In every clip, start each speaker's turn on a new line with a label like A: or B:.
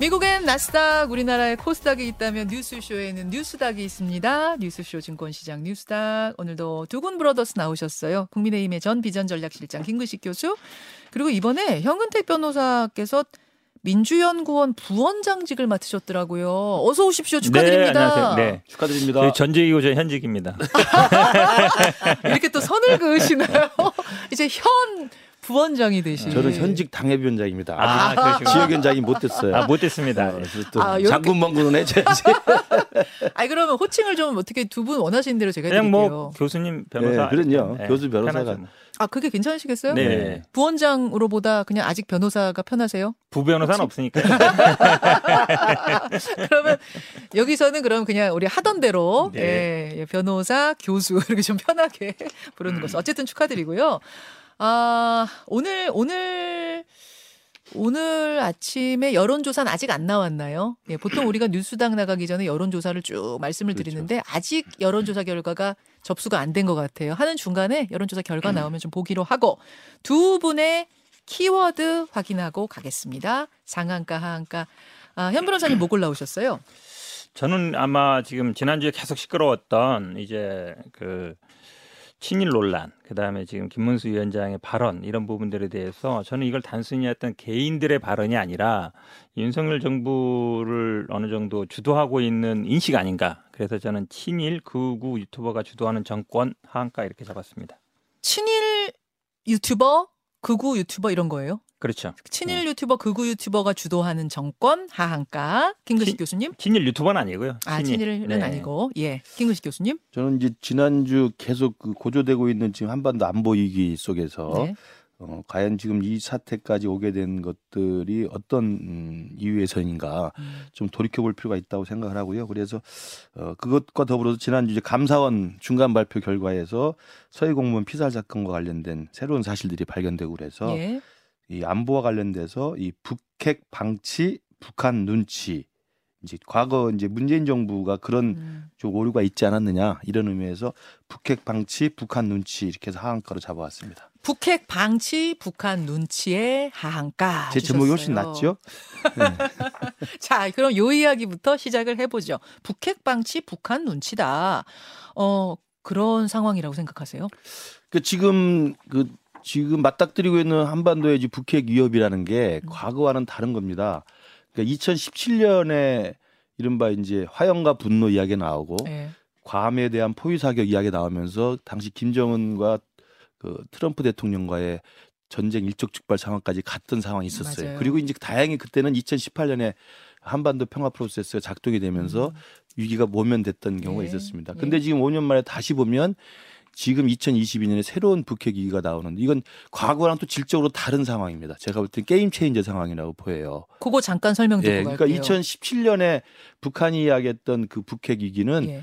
A: 미국엔 나스닥, 우리나라에 코스닥이 있다면 뉴스쇼에는 뉴스닥이 있습니다. 뉴스쇼 증권시장 뉴스닥. 오늘도 두군 브러더스 나오셨어요. 국민의힘의 전 비전전략실장 김근식 교수. 그리고 이번에 현근택 변호사께서 민주연구원 부원장직을 맡으셨더라고요. 어서 오십시오. 축하드립니다.
B: 네, 안녕하세요. 네.
C: 축하드립니다.
B: 전직이고 저 현직입니다.
A: 이렇게 또 선을 그으시나요? 이제 현 부원장이 되신.
C: 저는 현직 당협위원장입니다.
B: 아, 그러시군요.
C: 지역위원장이 못 됐어요.
B: 아, 못됐습니다.
C: 어, 그래서 또
A: 아,
C: 해줘야지.
A: 그러면 호칭을 좀 어떻게 두 분 원하시는 대로 제가
B: 그냥
A: 드릴게요.
B: 뭐 교수님 변호사.
C: 네, 그럼요.
B: 네,
C: 교수 변호사가.
B: 뭐.
A: 아 그게 괜찮으시겠어요?
B: 네.
C: 네.
A: 부원장으로보다 그냥 아직 변호사가 편하세요?
B: 부변호사는 없으니까.
A: 그러면 여기서는 그럼 그냥 우리 하던 대로
B: 네.
A: 예, 예, 변호사, 교수 이렇게 좀 편하게 부르는 것을 어쨌든 축하드리고요. 아 오늘 오늘 오늘 아침에 여론조사는 아직 안 나왔나요? 예, 보통 우리가 뉴스당 나가기 전에 여론조사를 쭉 말씀을
C: 그렇죠.
A: 드리는데 아직 여론조사 결과가 접수가 안 된 것 같아요. 하는 중간에 여론조사 결과 나오면 좀 보기로 하고 두 분의 키워드 확인하고 가겠습니다. 상한가, 하한가. 아, 현 변호사님 뭐 골라오셨어요?
B: 저는 아마 지금 지난주에 계속 시끄러웠던 이제 그 친일 논란, 그다음에 지금 김문수 위원장의 발언 이런 부분들에 대해서 저는 이걸 단순히 어떤 개인들의 발언이 아니라 윤석열 정부를 어느 정도 주도하고 있는 인식 아닌가. 그래서 저는 친일 극우 유튜버가 주도하는 정권 하한가 이렇게 잡았습니다.
A: 친일 유튜버, 극우 유튜버 이런 거예요?
B: 그렇죠.
A: 친일 유튜버, 극우 유튜버가 주도하는 정권 하한가. 김근식
B: 친-
A: 교수님?
B: 친일 유튜버는 아니고요.
A: 아, 친일은
B: 네.
A: 아니고. 예. 김근식 교수님?
C: 저는 이제 지난주 계속 그 고조되고 있는 지금 한반도 안보 위기 속에서
A: 네.
C: 어, 과연 지금 이 사태까지 오게 된 것들이 어떤 음, 이유에서인가
A: 음.
C: 좀 돌이켜볼 필요가 있다고 생각을 하고요. 그래서 어, 그것과 더불어서 지난주 이제 감사원 중간 발표 결과에서 서해 공무원 피살 사건과 관련된 새로운 사실들이 발견되고 그래서
A: 예.
C: 이 안보와 관련돼서 이 북핵 방치, 북한 눈치 이제 과거 이제 문재인 정부가 그런
A: 음.
C: 좀 오류가 있지 않았느냐 이런 의미에서 북핵 방치, 북한 눈치 이렇게 해서 하한가로 잡아왔습니다.
A: 북핵 방치, 북한 눈치의 하한가.
C: 제 제목이 훨씬. 낫죠?
A: 자, 그럼 요 이야기부터 시작을 해보죠. 북핵 방치, 북한 눈치다. 어, 그런 상황이라고 생각하세요?
C: 그 지금 그 지금 맞닥뜨리고 있는 한반도의 북핵 위협이라는 게
A: 음.
C: 과거와는 다른 겁니다. 그러니까 2017년에 이른바 이제 화염과 분노 이야기 나오고
A: 예.
C: 괌에 대한 포위 사격 이야기 나오면서 당시 김정은과 그 트럼프 대통령과의 전쟁 일촉 즉발 상황까지 갔던 상황이 있었어요.
A: 맞아요.
C: 그리고 이제 다행히 그때는 2018년에 한반도 평화 프로세스가 작동이 되면서
A: 음.
C: 위기가 모면됐던 경우가
A: 예.
C: 있었습니다.
A: 예.
C: 근데 지금 5년 만에 다시 보면 지금 2022년에 새로운 북핵 위기가 나오는데 이건 과거랑 또 질적으로 다른 상황입니다. 제가 볼 때 게임 체인저 상황이라고 보여요.
A: 그거 잠깐 설명 듣고
C: 예. 그러니까 2017년에 북한이 이야기했던 그 북핵 위기는
A: 예.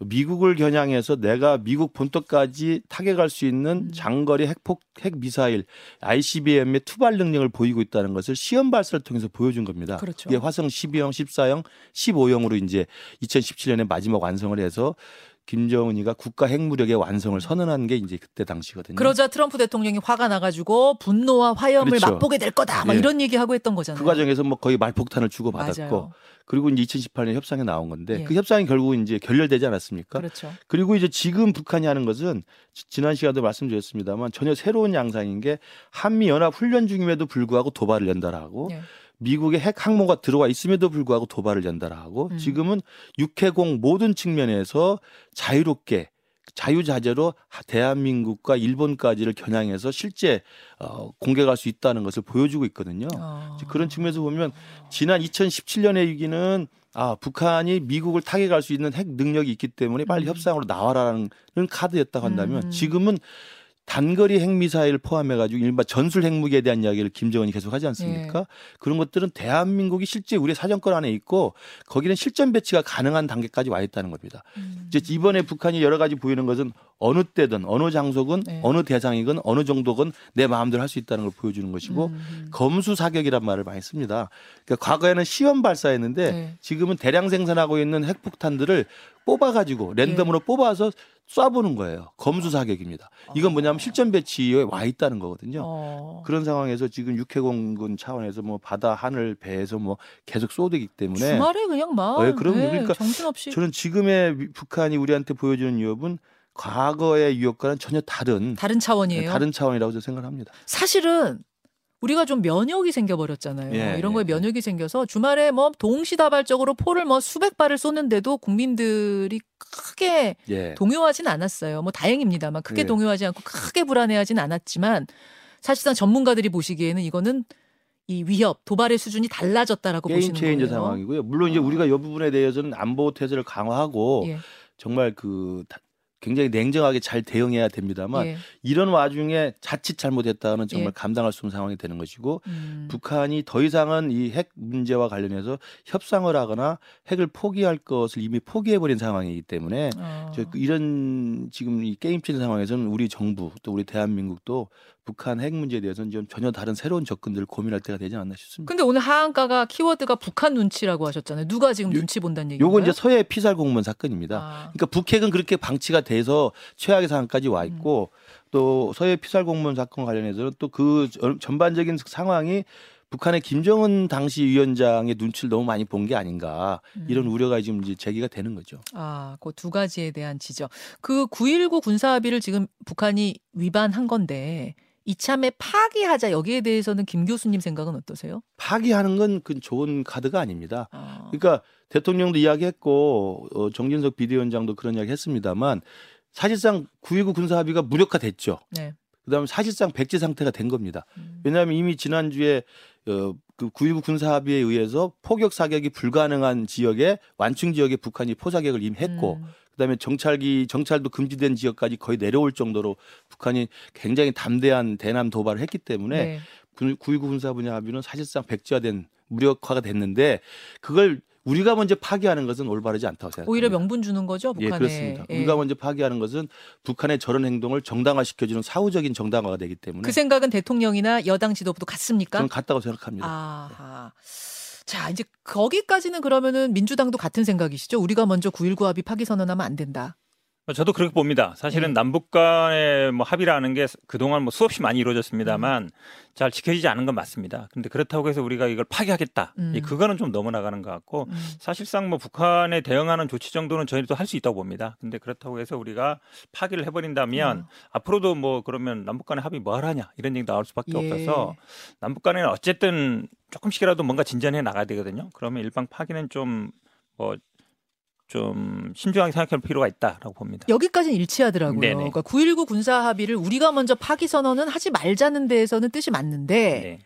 C: 미국을 겨냥해서 내가 미국 본토까지 타격할 수 있는
A: 음.
C: 장거리 핵폭 핵 미사일 ICBM의 투발 능력을 보이고 있다는 것을 시험 발사를 통해서 보여준 겁니다.
A: 그렇죠.
C: 이게 화성 12형, 14형, 15형으로 이제 2017년에 마지막 완성을 해서 김정은이가 국가 핵무력의 완성을 선언한 게 이제 그때 당시거든요.
A: 그러자 트럼프 대통령이 화가 나가지고 분노와 화염을
C: 그렇죠.
A: 맛보게 될 거다. 막
C: 예.
A: 이런 얘기하고 했던 거잖아요.
C: 그 과정에서 뭐 거의 말폭탄을 주고 받았고
A: 맞아요.
C: 그리고 이제 2018년 협상에 나온 건데
A: 예.
C: 그 협상이 결국 이제 결렬되지 않았습니까?
A: 그렇죠.
C: 그리고 이제 지금 북한이 하는 것은 지- 지난 시간에도 말씀드렸습니다만 전혀 새로운 양상인 게 한미 연합 훈련 중임에도 불구하고 도발을 연달하고
A: 예.
C: 미국의 핵 항모가 들어와 있음에도 불구하고 도발을 연달하고
A: 음.
C: 지금은 육해공 모든 측면에서 자유롭게 자유자재로 하- 대한민국과 일본까지를 겨냥해서 실제 어, 공격할 수 있다는 것을 보여주고 있거든요.
A: 어.
C: 그런 측면에서 보면 지난 2017년의 위기는 아 북한이 미국을 타격할 수 있는 핵 능력이 있기 때문에 빨리
A: 음.
C: 협상으로 나와라는 카드였다고 한다면
A: 음.
C: 지금은 단거리 핵미사일 포함해가지고 일반 전술 핵무기에 대한 이야기를 김정은이 계속 하지 않습니까?
A: 예.
C: 그런 것들은 대한민국이 실제 우리 사정권 안에 있고 거기는 실전 배치가 가능한 단계까지 와 있다는 겁니다.
A: 음.
C: 이제 이번에 북한이 여러 가지 보이는 것은 어느 때든 어느 장소건
A: 네.
C: 어느 대상이건 어느 정도건 내 마음대로 할 수 있다는 걸 보여주는 것이고
A: 음.
C: 검수 사격이란 말을 많이 씁니다. 그러니까 과거에는 시험 발사했는데
A: 네.
C: 지금은 대량 생산하고 있는 핵폭탄들을 뽑아가지고 랜덤으로 뽑아서 쏴보는 거예요. 검수 사격입니다. 이건 뭐냐면 실전 배치에 와 있다는 거거든요.
A: 어.
C: 그런 상황에서 지금 육해공군 차원에서 뭐 바다, 하늘, 배에서 뭐 계속 쏘되기 때문에
A: 주말에 그냥 막
C: 네, 그럼요.
A: 네,
C: 그러니까
A: 정신없이
C: 저는 지금의 미- 북한이 우리한테 보여주는 위협은 과거의 위협과는 전혀 다른
A: 다른 차원이에요.
C: 다른 차원이라고 저는 생각합니다.
A: 사실은 우리가 좀 면역이 생겨버렸잖아요.
C: 예,
A: 이런 거에
C: 예,
A: 면역이 생겨서 주말에 뭐 동시다발적으로 포를 뭐 수백 발을 쏘는데도 국민들이 크게
C: 예.
A: 동요하진 않았어요. 뭐 다행입니다만 크게
C: 예.
A: 동요하지 않고 크게 불안해하진 않았지만 사실상 전문가들이 보시기에는 이거는 이 위협 도발의 수준이 달라졌다라고
C: 게임
A: 보시는
C: changer
A: 거예요.
C: 상황이고요. 물론 이제
A: 아.
C: 우리가 이 부분에 대해서는 안보 태세를 강화하고
A: 예,
C: 정말 그 다- 굉장히 냉정하게 잘 대응해야 됩니다만
A: 예.
C: 이런 와중에 자칫 잘못했다가는 정말
A: 예.
C: 감당할 수 없는 상황이 되는 것이고
A: 음.
C: 북한이 더 이상은 이 핵 문제와 관련해서 협상을 하거나 핵을 포기할 것을 이미 포기해버린 상황이기 때문에
A: 어.
C: 저 이런 지금 이 game changer 상황에서는 우리 정부 또 우리 대한민국도 북한 핵 문제에 대해서는 좀 전혀 다른 새로운 접근들을 고민할 때가 되지 않나 싶습니다.
A: 근데 오늘 하한가가 키워드가 북한 눈치라고 하셨잖아요. 누가 지금
C: 요-
A: 눈치 본다는 얘기인가요?
C: 요거 이제 서해 피살 공무원 사건입니다.
A: 아.
C: 그러니까 북핵은 그렇게 방치가 돼서 최악의 상황까지 와 있고 또 서해 피살 공무원 사건 관련해서는 또 그 전반적인 상황이 북한의 김정은 당시 위원장의 눈치를 너무 많이 본 게 아닌가 이런
A: 음.
C: 우려가 지금 이제 제기가 되는 거죠.
A: 아, 그 두 가지에 대한 지적. 그 9.19 군사합의를 지금 북한이 위반한 건데 이참에 파기하자 여기에 대해서는 김 교수님 생각은 어떠세요?
C: 파기하는 건 그 좋은 카드가 아닙니다.
A: 아,
C: 그러니까 대통령도 이야기했고 어, 정진석 비대위원장도 그런 이야기 했습니다만 사실상 9.19 군사합의가 무력화됐죠.
A: 네.
C: 그다음에 사실상 백지 상태가 된 겁니다.
A: 음.
C: 왜냐하면 이미 지난주에 어, 그9.19 군사합의에 의해서 포격 사격이 불가능한 지역에 완충 지역에 북한이 포사격을 이미 했고
A: 음.
C: 그다음에 정찰기 정찰도 금지된 지역까지 거의 내려올 정도로 북한이 굉장히 담대한 대남 도발을 했기 때문에
A: 네.
C: 9.19 군사 분야 합의는 사실상 백지화된 무력화가 됐는데 그걸 우리가 먼저 파기하는 것은 올바르지 않다고 생각합니다.
A: 오히려 명분 주는 거죠,
C: 예,
A: 북한에.
C: 그렇습니다.
A: 예.
C: 우리가 먼저 파기하는 것은 북한의 저런 행동을 정당화시켜주는 사후적인 정당화가 되기 때문에
A: 그 생각은 대통령이나 여당 지도부도 같습니까?
C: 저는 같다고 생각합니다.
A: 아하. 자, 이제 거기까지는 그러면은 민주당도 같은 생각이시죠? 우리가 먼저 9.19 합의 파기 선언하면 안 된다.
B: 저도 그렇게 봅니다. 사실은
A: 네.
B: 남북 간의 뭐 합의라는 게 그동안 뭐 수없이 많이 이루어졌습니다만
A: 음.
B: 잘 지켜지지 않은 건 맞습니다. 근데 그렇다고 해서 우리가 이걸 파기하겠다.
A: 음.
B: 이 그거는 좀 넘어나가는 것 같고
A: 음.
B: 사실상 뭐 북한에 대응하는 조치 정도는 저희도 할 수 있다고 봅니다. 근데 그렇다고 해서 우리가 파기를 해버린다면
A: 어.
B: 앞으로도 뭐 그러면 남북 간의 합의 뭐 하라냐 이런 얘기 나올 수밖에
A: 예.
B: 없어서 남북 간에는 어쨌든 조금씩이라도 뭔가 진전해 나가야 되거든요. 그러면 일방 파기는 좀뭐 좀 신중하게 생각할 필요가 있다라고 봅니다.
A: 여기까지는 일치하더라고요.
B: 네네.
A: 그러니까 9.19 군사 합의를 우리가 먼저 파기 선언은 하지 말자는 데에서는 뜻이 맞는데
B: 네.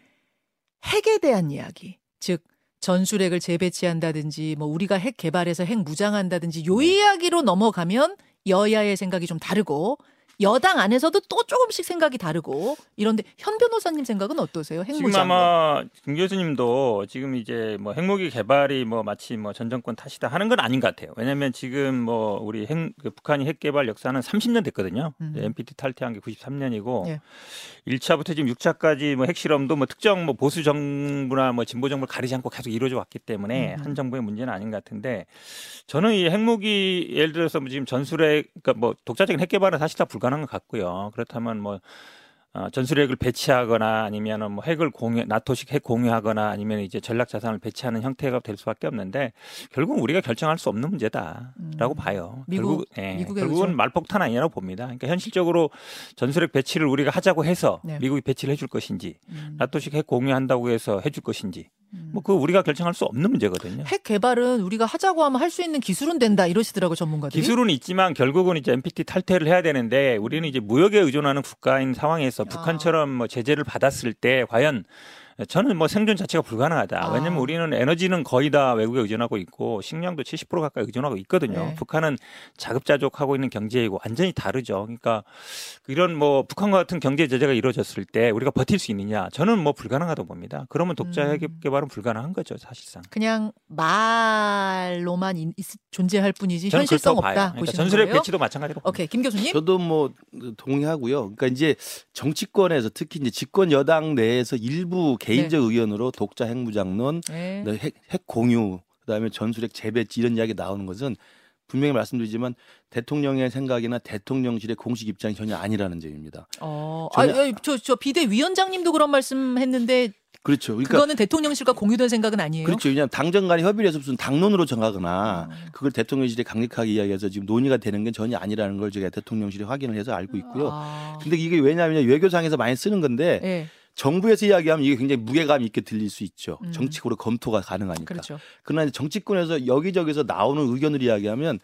A: 핵에 대한 이야기, 즉 전술핵을 재배치한다든지 뭐 우리가 핵 개발해서 핵 무장한다든지 요
B: 네.
A: 이야기로 넘어가면 여야의 생각이 좀 다르고 여당 안에서도 또 조금씩 생각이 다르고 이런데 현 변호사님 생각은 어떠세요? 핵
B: 지금. 아마 김 교수님도 지금 이제 뭐 핵무기 개발이 뭐 마치 뭐 전 정권 탓이다 하는 건 아닌 것 같아요. 왜냐하면 지금 뭐 우리 핵 그 북한이 핵 개발 역사는 30년 됐거든요.
A: 음.
B: NPT 탈퇴한 게 93년이고
A: 예.
B: 1차부터 지금 6차까지 뭐 핵실험도 뭐 특정 뭐 보수 정부나 뭐 진보 정부를 가리지 않고 계속 이루어져 왔기 때문에
A: 음.
B: 한 정부의 문제는 아닌 것 같은데 저는 이 핵무기 예를 들어서 뭐 지금 전술핵 그러니까 뭐 독자적인 핵 개발은 사실 다 불가능 한 것 같고요. 그렇다면 뭐 어, 전술핵을 배치하거나 아니면은 뭐 핵을 공유 나토식 핵 공유하거나 아니면 이제 전략 자산을 배치하는 형태가 될 수밖에 없는데 결국 우리가 결정할 수 없는 문제다라고
A: 음.
B: 봐요.
A: 미국-
B: 결국 예, 결국은
A: 의존?
B: 말폭탄 아니라고 봅니다. 그러니까 현실적으로 전술핵 배치를 우리가 하자고 해서
A: 네.
B: 미국이 배치를 해줄 것인지
A: 음.
B: 나토식 핵 공유한다고 해서 해줄 것인지
A: 음.
B: 뭐 그 우리가 결정할 수 없는 문제거든요.
A: 핵 개발은 우리가 하자고 하면 할 수 있는 기술은 된다 이러시더라고 전문가들이.
B: 기술은 있지만 결국은 이제 NPT 탈퇴를 해야 되는데 우리는 이제 무역에 의존하는 국가인 상황에서
A: 아.
B: 북한처럼 뭐 제재를 받았을 때 과연 저는 뭐 생존 자체가 불가능하다.
A: 아.
B: 왜냐면 우리는 에너지는 거의 다 외국에 의존하고 있고 식량도 70% 가까이 의존하고 있거든요.
A: 네.
B: 북한은 자급자족하고 있는 경제이고 완전히 다르죠. 그러니까 이런 뭐 북한과 같은 경제 제재가 이루어졌을 때 우리가 버틸 수 있느냐? 저는 뭐 불가능하다고 봅니다. 그러면 독자 핵
A: 음.
B: 개발은 불가능한 거죠, 사실상.
A: 그냥 말로만 있- 있- 존재할 뿐이지 현실성. 없다
B: 그러니까
A: 보시는
B: 전술핵
A: 거예요?
B: 배치도 마찬가지로 봅니다.
A: 오케이 김 교수님.
C: 저도 뭐 동의하고요. 그러니까 이제 정치권에서 특히 이제 집권 여당 내에서 일부 개 인적 의견으로 독자 핵무장론,
A: 네.
C: 네, 핵, 핵 공유, 그다음에 전술핵 재배치 이런 이야기 나오는 것은 분명히 말씀드리지만 대통령의 생각이나 대통령실의 공식 입장이 전혀 아니라는 점입니다.
A: 어,
C: 전혀-
A: 아, 저, 저 비대위원장님도 그런 말씀했는데
C: 그렇죠. 그러니까
A: 그거는 대통령실과 공유된 생각은 아니에요.
C: 그렇죠. 왜냐하면 당정 간에 협의를 해서 무슨 당론으로 정하거나
A: 어.
C: 그걸 대통령실에 강력하게 이야기해서 지금 논의가 되는 게 전혀 아니라는 걸 제가 대통령실에 확인을 해서 알고 있고요.
A: 아,
C: 근데 이게 왜냐하면 외교상에서 많이 쓰는 건데
A: 예,
C: 정부에서 이야기하면 이게 굉장히 무게감 있게 들릴 수 있죠.
A: 음.
C: 정치적으로 검토가 가능하니까.
A: 그렇죠.
C: 그러나 이제 정치권에서 여기저기서 나오는 의견을 이야기하면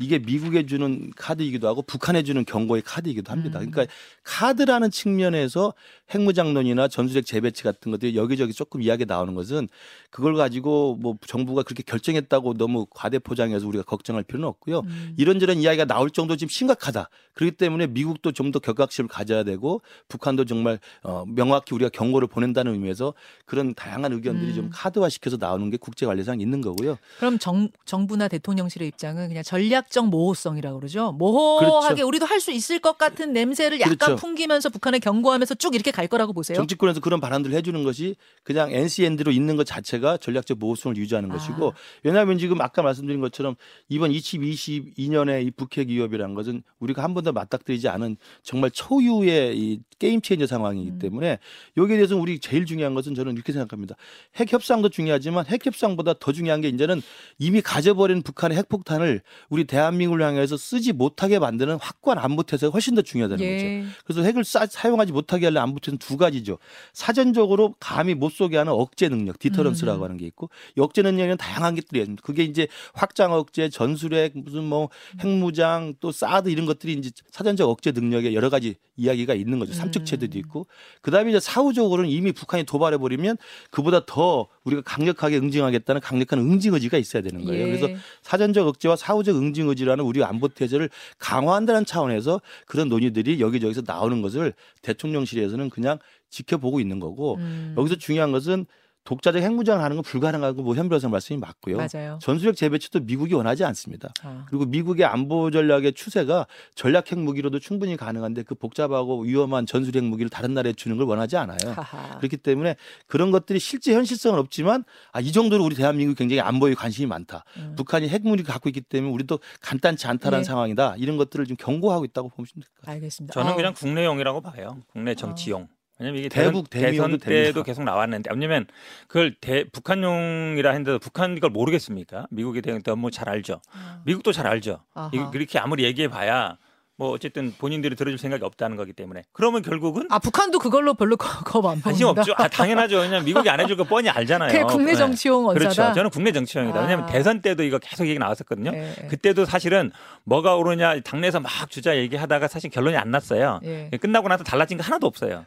C: 이게 미국에 주는 카드이기도 하고 북한에 주는 경고의 카드이기도 합니다.
A: 음.
C: 그러니까 카드라는 측면에서 핵무장론이나 전술핵 재배치 같은 것들이 여기저기 조금 이야기 나오는 것은 그걸 가지고 뭐 정부가 그렇게 결정했다고 너무 과대 포장해서 우리가 걱정할 필요는 없고요.
A: 음.
C: 이런저런 이야기가 나올 정도 지금 심각하다. 그렇기 때문에 미국도 좀 더 격각심을 가져야 되고 북한도 정말 어, 명확히 우리가 경고를 보낸다는 의미에서 그런 다양한 의견들이
A: 음.
C: 좀 카드화시켜서 나오는 게 국제관리상 있는 거고요.
A: 그럼 정, 정부나 대통령실의 입장은 그냥 전략적 모호성이라고 그러죠. 모호하게
C: 그렇죠.
A: 우리도 할 수 있을 것 같은 냄새를 약간
C: 그렇죠.
A: 풍기면서 북한에 경고하면서 쭉 이렇게 갈 거라고 보세요.
C: 정치권에서 그런 발언들을 해주는 것이 그냥 NCND로 있는 것 자체가 전략적 모호성을 유지하는
A: 아.
C: 것이고 왜냐하면 지금 아까 말씀드린 것처럼 이번 2022년에 이 북핵 위협이라는 것은 우리가 한 번도 맞닥뜨리지 않은 정말 초유의 이 게임 체인저 상황이기
A: 음.
C: 때문에 여기에 대해서 우리 제일 중요한 것은 저는 이렇게 생각합니다. 핵 협상도 중요하지만 핵 협상보다 더 중요한 게 이제는 이미 가져버린 북한의 핵폭탄을 우리 대한민국을 향해서 쓰지 못하게 만드는 확고한 안보 태세가 훨씬 더 중요하다는 거죠.
A: 예.
C: 그래서 핵을 사, 사용하지 못하게 하려는 안보 태 는두 가지죠. 사전적으로 감히 못 쏘게 하는 억제 능력, 디터런스라고
A: 음.
C: 하는 게 있고 억제 능력에는 다양한 것들이 있습니다. 그게 이제 확장 억제, 전술핵, 무슨 뭐 핵무장, 또 사드 이런 것들이 이제 사전적 억제 능력의 여러 가지 이야기가 있는 거죠. 삼축 체제도
A: 음.
C: 있고 그다음에 이제 사후적으로는 이미 북한이 도발해 버리면 그보다 더 우리가 강력하게 응징하겠다는 강력한 응징 의지가 있어야 되는 거예요.
A: 예.
C: 그래서 사전적 억제와 사후적 응징 의지라는 우리 안보 태세를 강화한다는 차원에서 그런 논의들이 여기저기서 나오는 것을 대통령실에서는 그냥 지켜보고 있는 거고
A: 음,
C: 여기서 중요한 것은 독자적 핵무장을 하는 건 불가능하고 뭐 현변호사 말씀이 맞고요.
A: 맞아요.
C: 전술핵 재배치도 미국이 원하지 않습니다.
A: 아.
C: 그리고 미국의 안보 전략의 추세가 전략 핵 무기로도 충분히 가능한데 그 복잡하고 위험한 전술핵 무기를 다른 나라에 주는 걸 원하지 않아요.
A: 하하.
C: 그렇기 때문에 그런 것들이 실제 현실성은 없지만 아, 이 정도로 우리 대한민국이 굉장히 안보에 관심이 많다.
A: 음.
C: 북한이 핵무기를 갖고 있기 때문에 우리도 간단치 않다라는
A: 예.
C: 상황이다. 이런 것들을 지금 경고하고 있다고 보시면 될 것 같아요.
A: 알겠습니다.
B: 저는
A: 어,
B: 그냥 국내용이라고 봐요. 국내 정치용. 왜냐면 이게
C: 대북
B: 대선, 때도
C: 됩니다.
B: 계속 나왔는데 왜냐면 그걸 대, 북한용이라 했는데도 북한 이걸 모르겠습니까? 미국에 대해 너무 잘 알죠.
A: 아.
B: 미국도 잘 알죠.
A: 아하.
B: 이- 그렇게 아무리 얘기해 봐야 뭐 어쨌든 본인들이 들어줄 생각이 없다는 거기 때문에 그러면 결국은
A: 아 북한도 그걸로 별로 겁안
B: 관심. 없죠. 아, 당연하죠. 왜냐면 미국이 안 해줄 거 뻔히 알잖아요.
A: 그게 국내
B: 네.
A: 정치용 원사다.
B: 그렇죠. 저는 국내 정치용이다. 왜냐하면
A: 아.
B: 대선 때도 이거 계속 얘기 나왔었거든요.
A: 예, 예.
B: 그때도 사실은 뭐가 오르냐 당내에서 막 주자 얘기하다가 사실 결론이 안 났어요.
A: 예.
B: 끝나고 나서 달라진 거 하나도 없어요.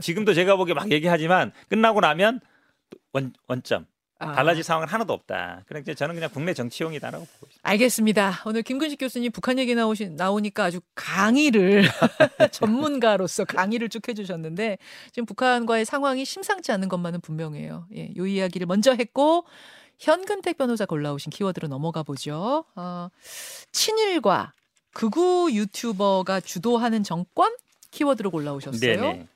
B: 지금도 제가 보기에 막 얘기하지만 끝나고 나면 원, 원점
A: 아.
B: 달라질 상황은 하나도 없다. 그러니까 저는 그냥 국내 정치용이다라고 보고 있습니다.
A: 알겠습니다. 오늘 김근식 교수님 북한 얘기 나오신 나오니까 아주 강의를 전문가로서 강의를 쭉 해주셨는데 지금 북한과의 상황이 심상치 않은 것만은 분명해요. 예, 요 이야기를 먼저 했고 현근택 변호사가 올라오신 키워드로 넘어가 보죠. 어, 친일과 극우 유튜버가 주도하는 정권 키워드로 올라오셨어요.
B: 네네.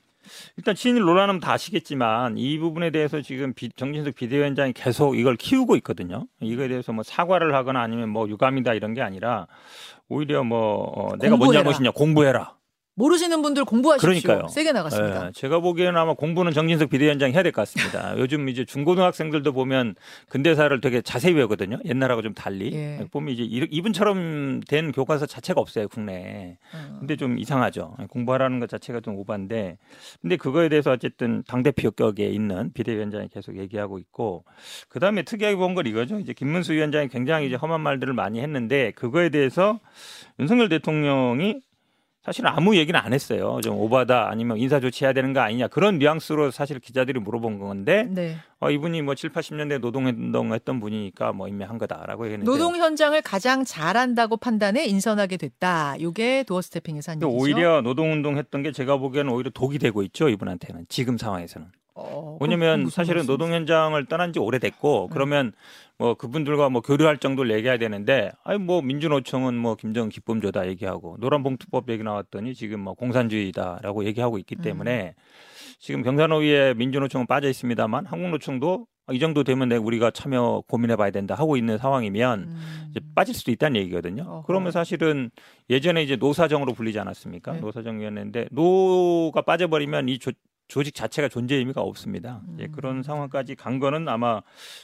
B: 일단 친일 논란은 다 아시겠지만 이 부분에 대해서 지금 비- 정진석 비대위원장이 계속 이걸 키우고 있거든요. 이거에 대해서 뭐 사과를 하거나 아니면 뭐 유감이다 이런 게 아니라 오히려 뭐 어, 내가 뭔. 잘못이냐 공부해라.
A: 모르시는 분들 공부하십시오.
B: 그러니까요.
A: 세게 나갔습니다.
B: 예, 제가 보기에는 아마 공부는 정진석 비대위원장이 해야 될 것 같습니다. 요즘 이제 중고등학생들도 보면 근대사를 되게 자세히 외우거든요. 옛날하고 좀 달리.
A: 예.
B: 보면 이제 이- 이분처럼 된 교과서 자체가 없어요, 국내에.
A: 어.
B: 근데 좀 이상하죠. 공부하라는 것 자체가 좀 오반데. 근데 그거에 대해서 어쨌든 당 대표 격에 있는 비대위원장이 계속 얘기하고 있고, 그 다음에 특이하게 본 건 이거죠. 이제 김문수 위원장이 굉장히 이제 험한 말들을 많이 했는데, 그거에 대해서 윤석열 대통령이 사실 아무 얘기는 안 했어요. 좀 오바다 아니면 인사 조치해야 되는 거 아니냐 그런 뉘앙스로 사실 기자들이 물어본 건데
A: 네.
B: 어, 이분이 뭐 7, 80년대 노동운동 했던 분이니까 뭐 임명한 거다라고 얘기했는데
A: 노동 현장을 가장 잘한다고 판단해 인선하게 됐다. 요게 도어 스태핑에서 한 얘기죠.
B: 오히려 노동운동 했던 게 제가 보기에는 오히려 독이 되고 있죠 이분한테는 지금 상황에서는
A: 어,
B: 왜냐면 사실은? 노동 현장을 떠난 지 오래됐고
A: 음.
B: 그러면 뭐 그분들과 뭐 교류할 정도를 얘기해야 되는데 아니 뭐 민주노총은 뭐 김정은 기쁨조다 얘기하고 노란봉투법 얘기 나왔더니 지금 뭐 공산주의다라고 얘기하고 있기
A: 음.
B: 때문에 지금 경산호위에 민주노총은 빠져 있습니다만 한국노총도 이 정도 되면 내가 우리가 참여 고민해봐야 된다 하고 있는 상황이면
A: 음.
B: 이제 빠질 수도 있다는 얘기거든요.
A: 어허.
B: 그러면 사실은 예전에 이제 노사정으로 불리지 않았습니까?
A: 네.
B: 노사정위원회인데 노가 빠져버리면 이 조, 조직 자체가 존재 의미가 없습니다. 예,
A: 음.
B: 그런 상황까지 간 거는 아마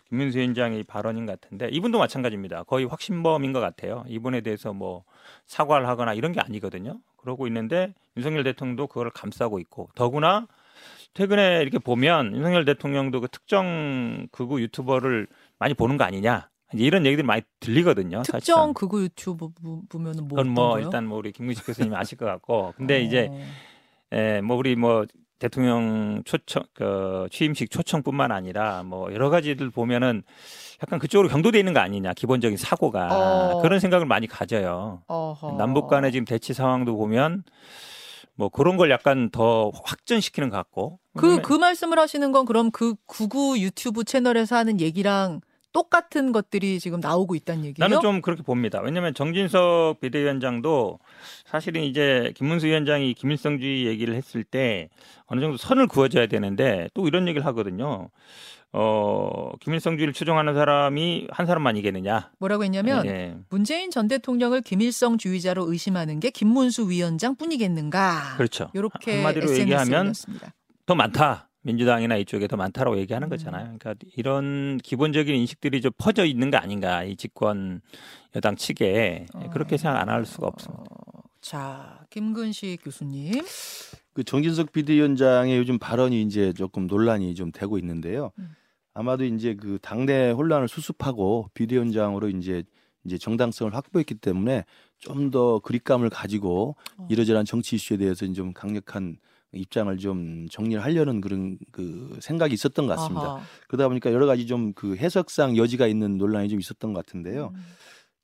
B: 김문수 위원장의 발언인 것 같은데 이분도 마찬가지입니다. 거의 확신범인 것 같아요. 이분에 대해서 뭐 사과를 하거나 이런 게 아니거든요. 그러고 있는데 윤석열 대통령도 그걸 감싸고 있고 더구나 최근에 이렇게 보면 윤석열 대통령도 그 특정 극우 유튜버를 많이 보는 거 아니냐 이제 이런 얘기들이 많이 들리거든요.
A: 특정
B: 사실상.
A: 극우 유튜브 부- 보면은 뭐
B: 그건 뭐
A: 거요?
B: 일단 뭐 우리 김구식 교수님이 아실 것 같고 근데 이제
A: 어.
B: 예, 뭐 우리 뭐 대통령 초청 그 취임식 초청뿐만 아니라 뭐 여러 가지들 보면은 약간 그쪽으로 경도돼 있는 거 아니냐 기본적인 사고가
A: 어.
B: 그런 생각을 많이 가져요.
A: 어허.
B: 남북 간의 지금 대치 상황도 보면 뭐 그런 걸 약간 더 확전시키는 것 같고
A: 그, 그 말씀을 하시는 건 그럼 그 구구 유튜브 채널에서 하는 얘기랑 똑같은 것들이 지금 나오고 있다는 얘기예요?
B: 나는 좀 그렇게 봅니다. 왜냐하면 정진석 비대위원장도 사실은 이제 김문수 위원장이 김일성주의 얘기를 했을 때 어느 정도 선을 그어줘야 되는데 또 이런 얘기를 하거든요. 어, 김일성주의를 추종하는 사람이 한 사람만이겠느냐.
A: 뭐라고 했냐면
B: 예.
A: 문재인 전 대통령을 김일성주의자로 의심하는 게 김문수 위원장 뿐이겠는가?
B: 그렇죠.
A: 이렇게
B: 한마디로
A: SNS에
B: 얘기하면. 더 많다. 민주당이나 이쪽에 더 많다라고 얘기하는
A: 음.
B: 거잖아요. 그러니까 이런 기본적인 인식들이 좀 퍼져 있는 거 아닌가. 이 집권 여당 측에
A: 어.
B: 그렇게 생각 안 할 수가 없습니다.
A: 어, 자, 김근식 교수님.
C: 그 정진석 비대위원장의 요즘 발언이 이제 조금 논란이 좀 되고 있는데요.
A: 음.
C: 아마도 이제 그 당내 혼란을 수습하고 비대위원장으로 이제 이제 정당성을 확보했기 때문에 좀 더 그립감을 가지고
A: 어.
C: 이러저러한 정치 이슈에 대해서 좀 강력한 입장을 좀 정리를 하려는 그런 그 생각이 있었던 것 같습니다.
A: 아하.
C: 그러다 보니까 여러 가지 좀 그 해석상 여지가 있는 논란이 좀 있었던 것 같은데요.
A: 음.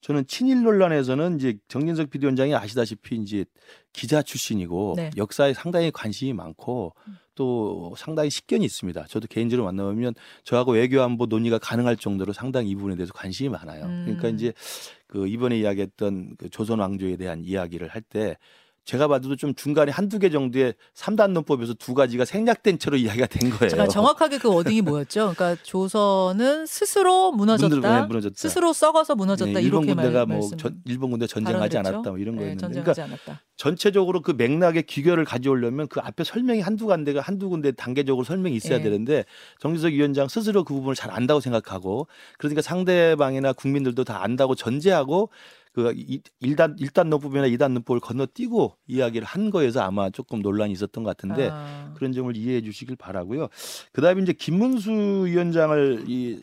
C: 저는 친일 논란에서는 이제 정진석 비대위원장이 아시다시피 이제 기자 출신이고
A: 네.
C: 역사에 상당히 관심이 많고 또 상당히 식견이 있습니다. 저도 개인적으로 만나보면 저하고 외교안보 논의가 가능할 정도로 상당히 이 부분에 대해서 관심이 많아요.
A: 음.
C: 그러니까 이제 그 이번에 이야기했던 그 조선 왕조에 대한 이야기를 할때 제가 봐도 좀 중간에 한두 개 정도의 삼단 논법에서 두 가지가 생략된 채로 이야기가 된 거예요.
A: 잠깐 정확하게 그 워딩이 뭐였죠? 그러니까 조선은 스스로 무너졌다.
C: 문들- 네, 무너졌다.
A: 스스로 썩어서 무너졌다.
C: 네, 일본
A: 이렇게 말,
C: 군대가 뭐. 전- 일본 군대 전쟁하지 않았다 뭐 이런
A: 네,
C: 거였는데
A: 전쟁하지
C: 그러니까
A: 않았다.
C: 전체적으로 그 맥락의 귀결을 가져오려면 그 앞에 설명이 한두 군데가 한두 군데 단계적으로 설명이 있어야
A: 예.
C: 되는데 정진석 위원장 스스로 그 부분을 잘 안다고 생각하고 그러니까 상대방이나 국민들도 다 안다고 전제하고 그 이- 일단 일단 논법이나 이단 논법을 건너뛰고 이야기를 한 거에서 아마 조금 논란이 있었던 것 같은데
A: 아.
C: 그런 점을 이해해 주시길 바라고요. 그다음에 이제 김문수 위원장을 이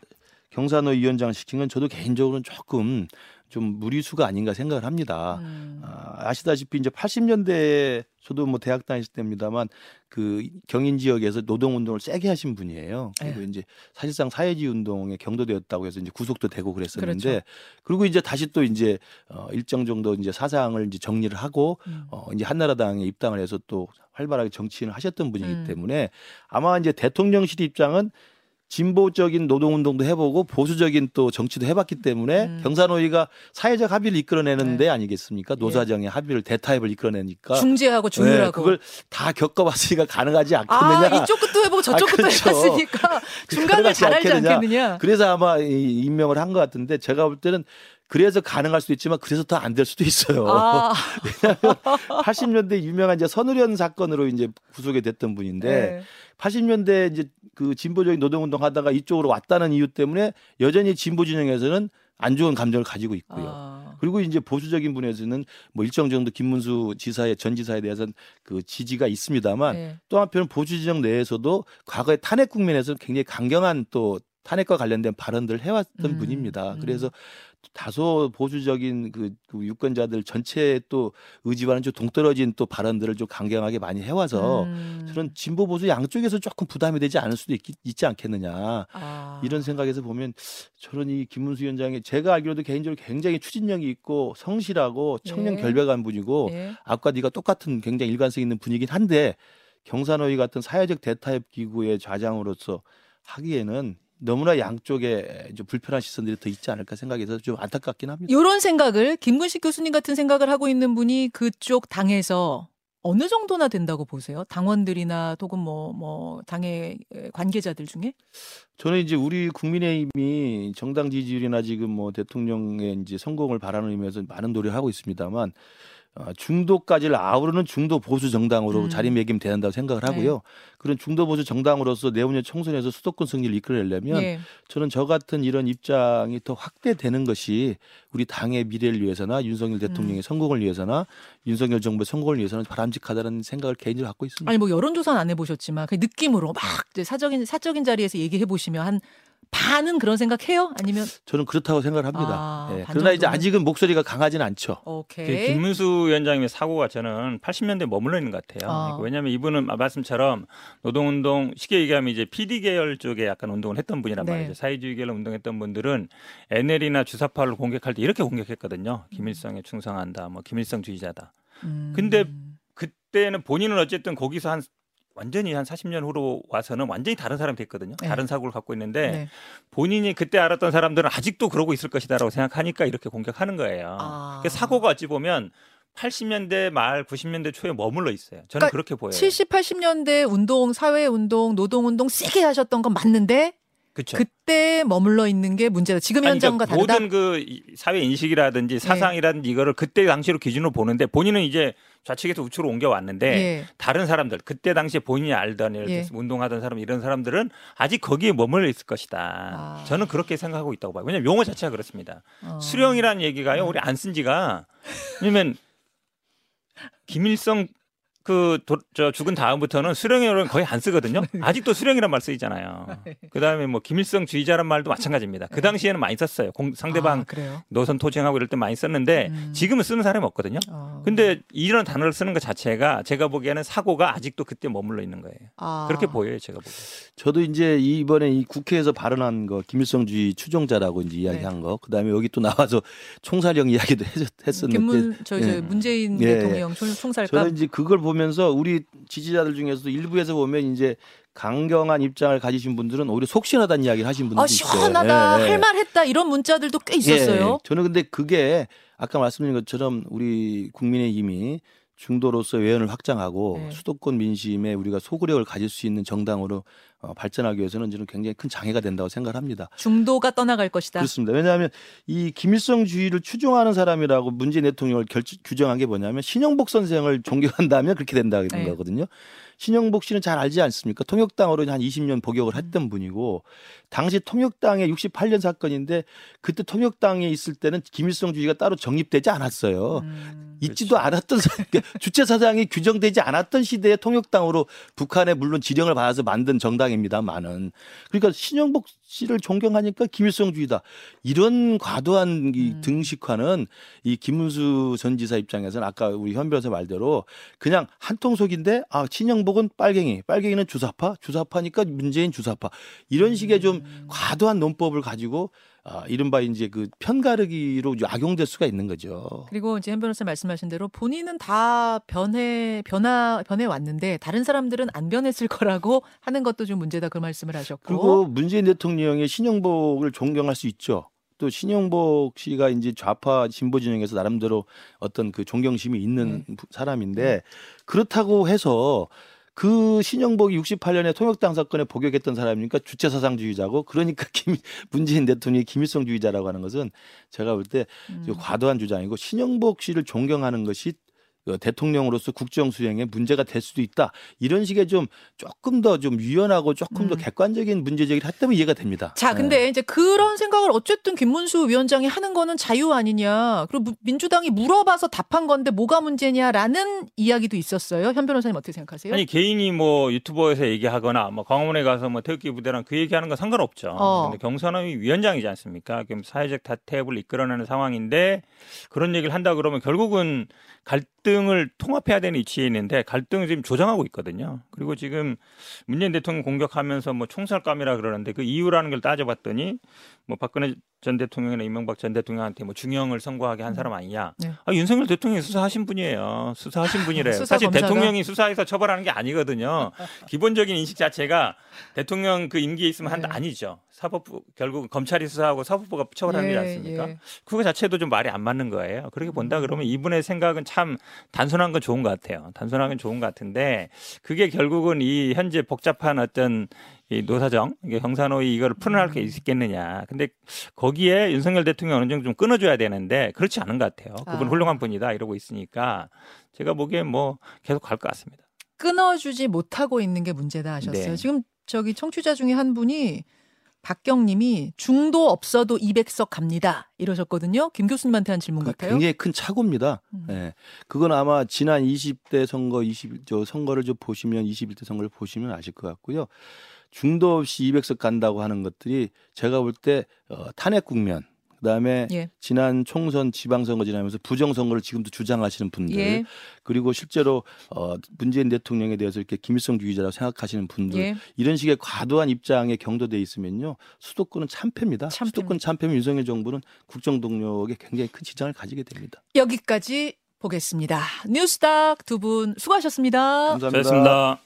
C: 경산호 위원장 시킨 건 저도 개인적으로는 조금 좀 무리수가 아닌가 생각을 합니다.
A: 음.
C: 아, 아시다시피 이제 80년대에 저도 뭐 대학 다녔을 때입니다만 그 경인 지역에서 노동 운동을 세게 하신 분이에요. 그리고 이제 사실상 사회주의 운동에 경도되었다고 해서 이제 구속도 되고 그랬었는데
A: 그렇죠.
C: 그리고 이제 다시 또 이제 어 일정 정도 이제 사상을 이제 정리를 하고
A: 음.
C: 어 이제 한나라당에 입당을 해서 또 활발하게 정치인을 하셨던 분이기
A: 음.
C: 때문에 아마 이제 대통령실 입장은 진보적인 노동운동도 해보고 보수적인 또 정치도 해봤기 때문에
A: 음.
C: 경산호위가 사회적 합의를 이끌어내는
A: 네.
C: 데 아니겠습니까? 노사정의 합의를 대타협을 이끌어내니까
A: 중재하고
C: 네,
A: 조율하고.
C: 그걸 다 겪어봤으니까 가능하지 않겠느냐.
A: 아, 이쪽 끝도 해보고 저쪽
C: 아, 그렇죠.
A: 해봤으니까 중간을 잘 알지
C: 않겠느냐.
A: 않겠느냐.
C: 그래서 아마 이 임명을 한 것 같은데 제가 볼 때는 그래서 가능할 수도 있지만 그래서 더 안 될 수도 있어요.
A: 아,
C: 80년대 유명한 이제 선우련 사건으로 이제 구속이 됐던 분인데
A: 네.
C: 80년대 이제 그 진보적인 노동운동 하다가 이쪽으로 왔다는 이유 때문에 여전히 진보 진영에서는 안 좋은 감정을 가지고 있고요.
A: 아.
C: 그리고 이제 보수적인 분에서는 뭐 일정 정도 김문수 지사의 전 지사에 대해서는 그 지지가 있습니다만
A: 네.
C: 또 한편 보수 진영 내에서도 과거에 탄핵 국면에서 굉장히 강경한 또 탄핵과 관련된 발언들을 해왔던
A: 음,
C: 분입니다.
A: 음.
C: 그래서 다소 보수적인 그, 그 유권자들 전체의 또 의지와는 좀 동떨어진 또 발언들을 좀 강경하게 많이 해와서
A: 음.
C: 저는 진보 보수 양쪽에서 조금 부담이 되지 않을 수도 있, 있지 않겠느냐
A: 아.
C: 이런 생각에서 보면 저는 이 김문수 위원장이 제가 알기로도 개인적으로 굉장히 추진력이 있고 성실하고 청년
A: 예.
C: 결백한 분이고
A: 예.
C: 아까 네가 똑같은 굉장히 일관성 있는 분이긴 한데 경산호위 같은 사회적 대타협 기구의 좌장으로서 하기에는 너무나 양쪽에 좀 불편한 시선들이 더 있지 않을까 생각해서 좀 안타깝긴 합니다.
A: 이런 생각을 김근식 교수님 같은 생각을 하고 있는 분이 그쪽 당에서 어느 정도나 된다고 보세요? 당원들이나 혹은 뭐, 뭐, 당의 관계자들 중에?
C: 저는 이제 우리 국민의힘이 정당 지지율이나 지금 뭐 대통령의 이제 성공을 바라는 의미에서 많은 노력을 하고 있습니다만 어, 중도까지를 아우르는 중도 보수 정당으로
A: 음.
C: 자리매김 돼야 한다고 생각을 하고요. 그런 중도 보수 정당으로서 내후년 총선에서 수도권 승리를 이끌어내려면
A: 예.
C: 저는 저 같은 이런 입장이 더 확대되는 것이 우리 당의 미래를 위해서나 윤석열 대통령의 성공을 위해서나 윤석열 정부의 성공을 위해서는 바람직하다는 생각을 개인적으로 갖고 있습니다.
A: 아니 뭐 여론조사는 안 해보셨지만 그 느낌으로 막 사적인 사적인 자리에서 얘기해 보시면 한 반은 그런 생각해요? 아니면
C: 저는 그렇다고 생각을 합니다.
A: 아,
C: 예.
A: 반
C: 그러나 이제? 아직은 목소리가 강하지는 않죠.
B: 그
A: 오케이.
B: 김문수 위원장님의 사고가 저는 80년대 머물러 있는 것 같아요.
A: 아.
B: 그러니까 왜냐하면 이분은 말씀처럼 노동운동 쉽게 얘기하면 이제 PD 계열 쪽에 약간 운동을 했던 분이란
A: 네.
B: 말이죠. 사회주의 계열 운동했던 분들은 NL이나 주사파를 공격할 때 이렇게 공격했거든요. 김일성에 충성한다, 뭐 김일성주의자다.
A: 음.
B: 근데 그때는 본인은 어쨌든 거기서 한 완전히 한 40년 후로 와서는 완전히 다른 사람이 됐거든요.
A: 네.
B: 다른 사고를 갖고 있는데
A: 네.
B: 본인이 그때 알았던 사람들은 아직도 그러고 있을 것이다라고 생각하니까 이렇게 공격하는 거예요.
A: 아.
B: 그 사고가 어찌 보면 80년대 말 90년대 초에 머물러 있어요.
A: 그러니까
B: 저는 그렇게 보여요.
A: 70, 80년대 운동, 사회 운동, 노동 운동 세게 하셨던 건 맞는데
B: 그렇죠.
A: 그때 머물러 있는 게 문제다. 지금 현장과 다르다.
B: 모든 그 이- 사회 인식이라든지 사상이라든지 이거를 그때 당시로 기준으로 보는데 본인은 이제 좌측에서 우측으로 옮겨 왔는데
A: 예.
B: 다른 사람들 그때 당시에 본인이 알던 예를
A: 예.
B: 들어서 운동하던 사람 이런 사람들은 아직 거기에 머물러 있을 것이다.
A: 아.
B: 저는 그렇게 생각하고 있다고 봐요. 왜냐하면 용어 자체가 그렇습니다.
A: 어.
B: 수령이라는 얘기가요. 우리 안 쓴 지가 왜냐면 김일성 그저 죽은 다음부터는 수령이라는 거의 안 쓰거든요. 아직도 수령이란 말 쓰이잖아요. 그다음에 뭐 김일성 주의자란 말도 마찬가지입니다. 그 당시에는 많이 썼어요. 공- 상대방
A: 아.
B: 노선 토쟁하고 이럴 때 많이 썼는데
A: 음.
B: 지금은 쓰는 사람이 없거든요.
A: 어.
B: 근데 이런 단어를 쓰는 것 자체가 제가 보기에는 사고가 아직도 그때 머물러 있는 거예요.
A: 아.
B: 그렇게 보여요, 제가 보기에.
C: 저도 이제 이번에 이 국회에서 발언한 거 김일성주의 추종자라고 이제 이야기한 거, 그다음에 여기 또 나와서 총살형 이야기도 했- 했었는데
A: 김문 저, 저
C: 예.
A: 문재인
C: 예,
A: 대통령 총- 총살감
C: 저는 이제 그걸 보면 서 우리 지지자들 중에서도 일부에서 보면 이제 강경한 입장을 가지신 분들은 오히려 속시원하다는 이야기를 하신 분들도
A: 아
C: 있어요.
A: 시원하다
C: 예, 예.
A: 할만했다 이런 문자들도 꽤 있었어요.
C: 예, 저는 근데 그게 아까 말씀드린 것처럼 우리 국민의힘이 중도로서 외연을 확장하고
A: 네.
C: 수도권 민심에 우리가 소구력을 가질 수 있는 정당으로 어, 발전하기 위해서는 저는 굉장히 큰 장애가 된다고 생각합니다.
A: 중도가 떠나갈 것이다.
C: 그렇습니다. 왜냐하면 이 김일성주의를 추종하는 사람이라고 문재인 대통령을 결, 규정한 게 뭐냐면 신영복 선생을 존경한다면 그렇게 된다는
A: 네.
C: 거거든요. 신영복 씨는 잘 알지 않습니까? 통역당으로 한 20년 복역을
A: 음.
C: 했던 분이고 당시 통역당의 68년 사건인데 그때 통역당에 있을 때는 김일성 주의가 따로 정립되지 않았어요.
A: 음.
C: 있지도 않았던 사- 그러니까 주체 사상이 규정되지 않았던 시대의 통역당으로 북한에 물론 지령을 받아서 만든 정당입니다만은 그러니까 신영복 씨를 존경하니까 김일성주의다 이런 과도한 이
A: 음.
C: 등식화는 이 김문수 전 지사 입장에서는 아까 우리 현 변호사 말대로 그냥 한통속인데 아 신영복은 빨갱이 빨갱이는 주사파 주사파니까 문재인 주사파 이런 식의 좀
A: 음.
C: 과도한 논법을 가지고 아, 이른바 이제 그 편가르기로 악용될 수가 있는 거죠.
A: 그리고 이제 현 변호사 말씀하신 대로 본인은 다 변해 변화 변해 왔는데 다른 사람들은 안 변했을 거라고 하는 것도 좀 문제다 그 말씀을 하셨고.
C: 그리고 문재인 대통령의 신영복을 존경할 수 있죠. 또 신영복 씨가 이제 좌파 진보 진영에서 나름대로 어떤 그 존경심이 있는
A: 네.
C: 부- 사람인데 그렇다고 해서 그 신영복이 68년에 통역당 사건에 복역했던 사람이니까 주체 사상주의자고 그러니까 김 문재인 대통령이 김일성주의자라고 하는 것은 제가 볼때
A: 음.
C: 과도한 주장이고 신영복 씨를 존경하는 것이 어, 대통령으로서 국정 수행에 문제가 될 수도 있다. 이런 식의 좀 조금 더 좀 유연하고 조금 더
A: 음.
C: 객관적인 문제 제기를 했다면 이해가 됩니다.
A: 자,
C: 네.
A: 근데 이제 그런 생각을 어쨌든 김문수 위원장이 하는 거는 자유 아니냐. 그리고 무- 민주당이 물어봐서 답한 건데 뭐가 문제냐라는 이야기도 있었어요. 현 변호사님 어떻게 생각하세요?
B: 아니 개인이 뭐 유튜버에서 얘기하거나 뭐 광화문에 가서 뭐 태극기 부대랑 그 얘기하는 건 상관없죠.
A: 어.
B: 근데 경선의 위원장이지 않습니까? 그럼 사회적 다태협을 이끌어내는 상황인데 그런 얘기를 한다 그러면 결국은 갈등 을 통합해야 되는 위치에 있는데 갈등을 지금 조장하고 있거든요. 그리고 지금 문재인 대통령 공격하면서 뭐 총살감이라 그러는데 그 이유라는 걸 따져봤더니 뭐 박근혜 전 대통령이나 이명박 전 대통령한테 뭐 중형을 선고하게 한
A: 음.
B: 사람 아니냐?
A: 네.
B: 아, 윤석열 대통령이 수사하신 분이에요. 수사하신 분이래요.
A: 수사
B: 사실
A: 검사가?
B: 대통령이 수사해서 처벌하는 게 아니거든요. 기본적인 인식 자체가 대통령 그 임기에 있으면 한다
A: 네.
B: 아니죠. 사법부 결국 검찰이 수사하고 사법부가 처벌하는 게
A: 예,
B: 않습니까?
A: 예.
B: 그거 자체도 좀 말이 안 맞는 거예요. 그렇게 본다
A: 음.
B: 그러면 이분의 생각은 참 단순한 건 좋은 것 같아요. 단순한 건 좋은 것 같은데 그게 결국은 이 현재 복잡한 어떤 이 노사정, 이게 형사노위 이걸 풀어낼 게
A: 음.
B: 있겠느냐. 근데 거기에 윤석열 대통령 어느 정도 좀 끊어줘야 되는데 그렇지 않은 것 같아요. 그분
A: 아.
B: 훌륭한 분이다 이러고 있으니까 제가 보기엔 뭐 계속 갈 것 같습니다.
A: 끊어주지 못하고 있는 게 문제다 하셨어요.
B: 네.
A: 지금 저기 청취자 중에 한 분이 박경님이 중도 없어도 200석 갑니다 이러셨거든요. 김 교수님한테 한 질문
C: 그
A: 같아요.
C: 굉장히 큰 착오입니다.
A: 음.
C: 예. 그건 아마 지난 20대 선거 20, 저 선거를 좀 보시면 21대 선거를 보시면 아실 것 같고요. 중도 없이 200석 간다고 하는 것들이 제가 볼 때 어, 탄핵 국면 그다음에
A: 예.
C: 지난 총선 지방선거 지나면서 부정선거를 지금도 주장하시는 분들
A: 예.
C: 그리고 실제로 어, 문재인 대통령에 대해서 이렇게 김일성 주의자라고 생각하시는 분들
A: 예.
C: 이런 식의 과도한 입장에 경도돼 있으면요 수도권은 참패입니다.
A: 참패입니다.
C: 수도권 참패면 윤석열 정부는 국정 동력에 굉장히 큰 지장을 가지게 됩니다.
A: 여기까지 보겠습니다. 뉴스닥 두 분 수고하셨습니다.
B: 수고하셨습니다.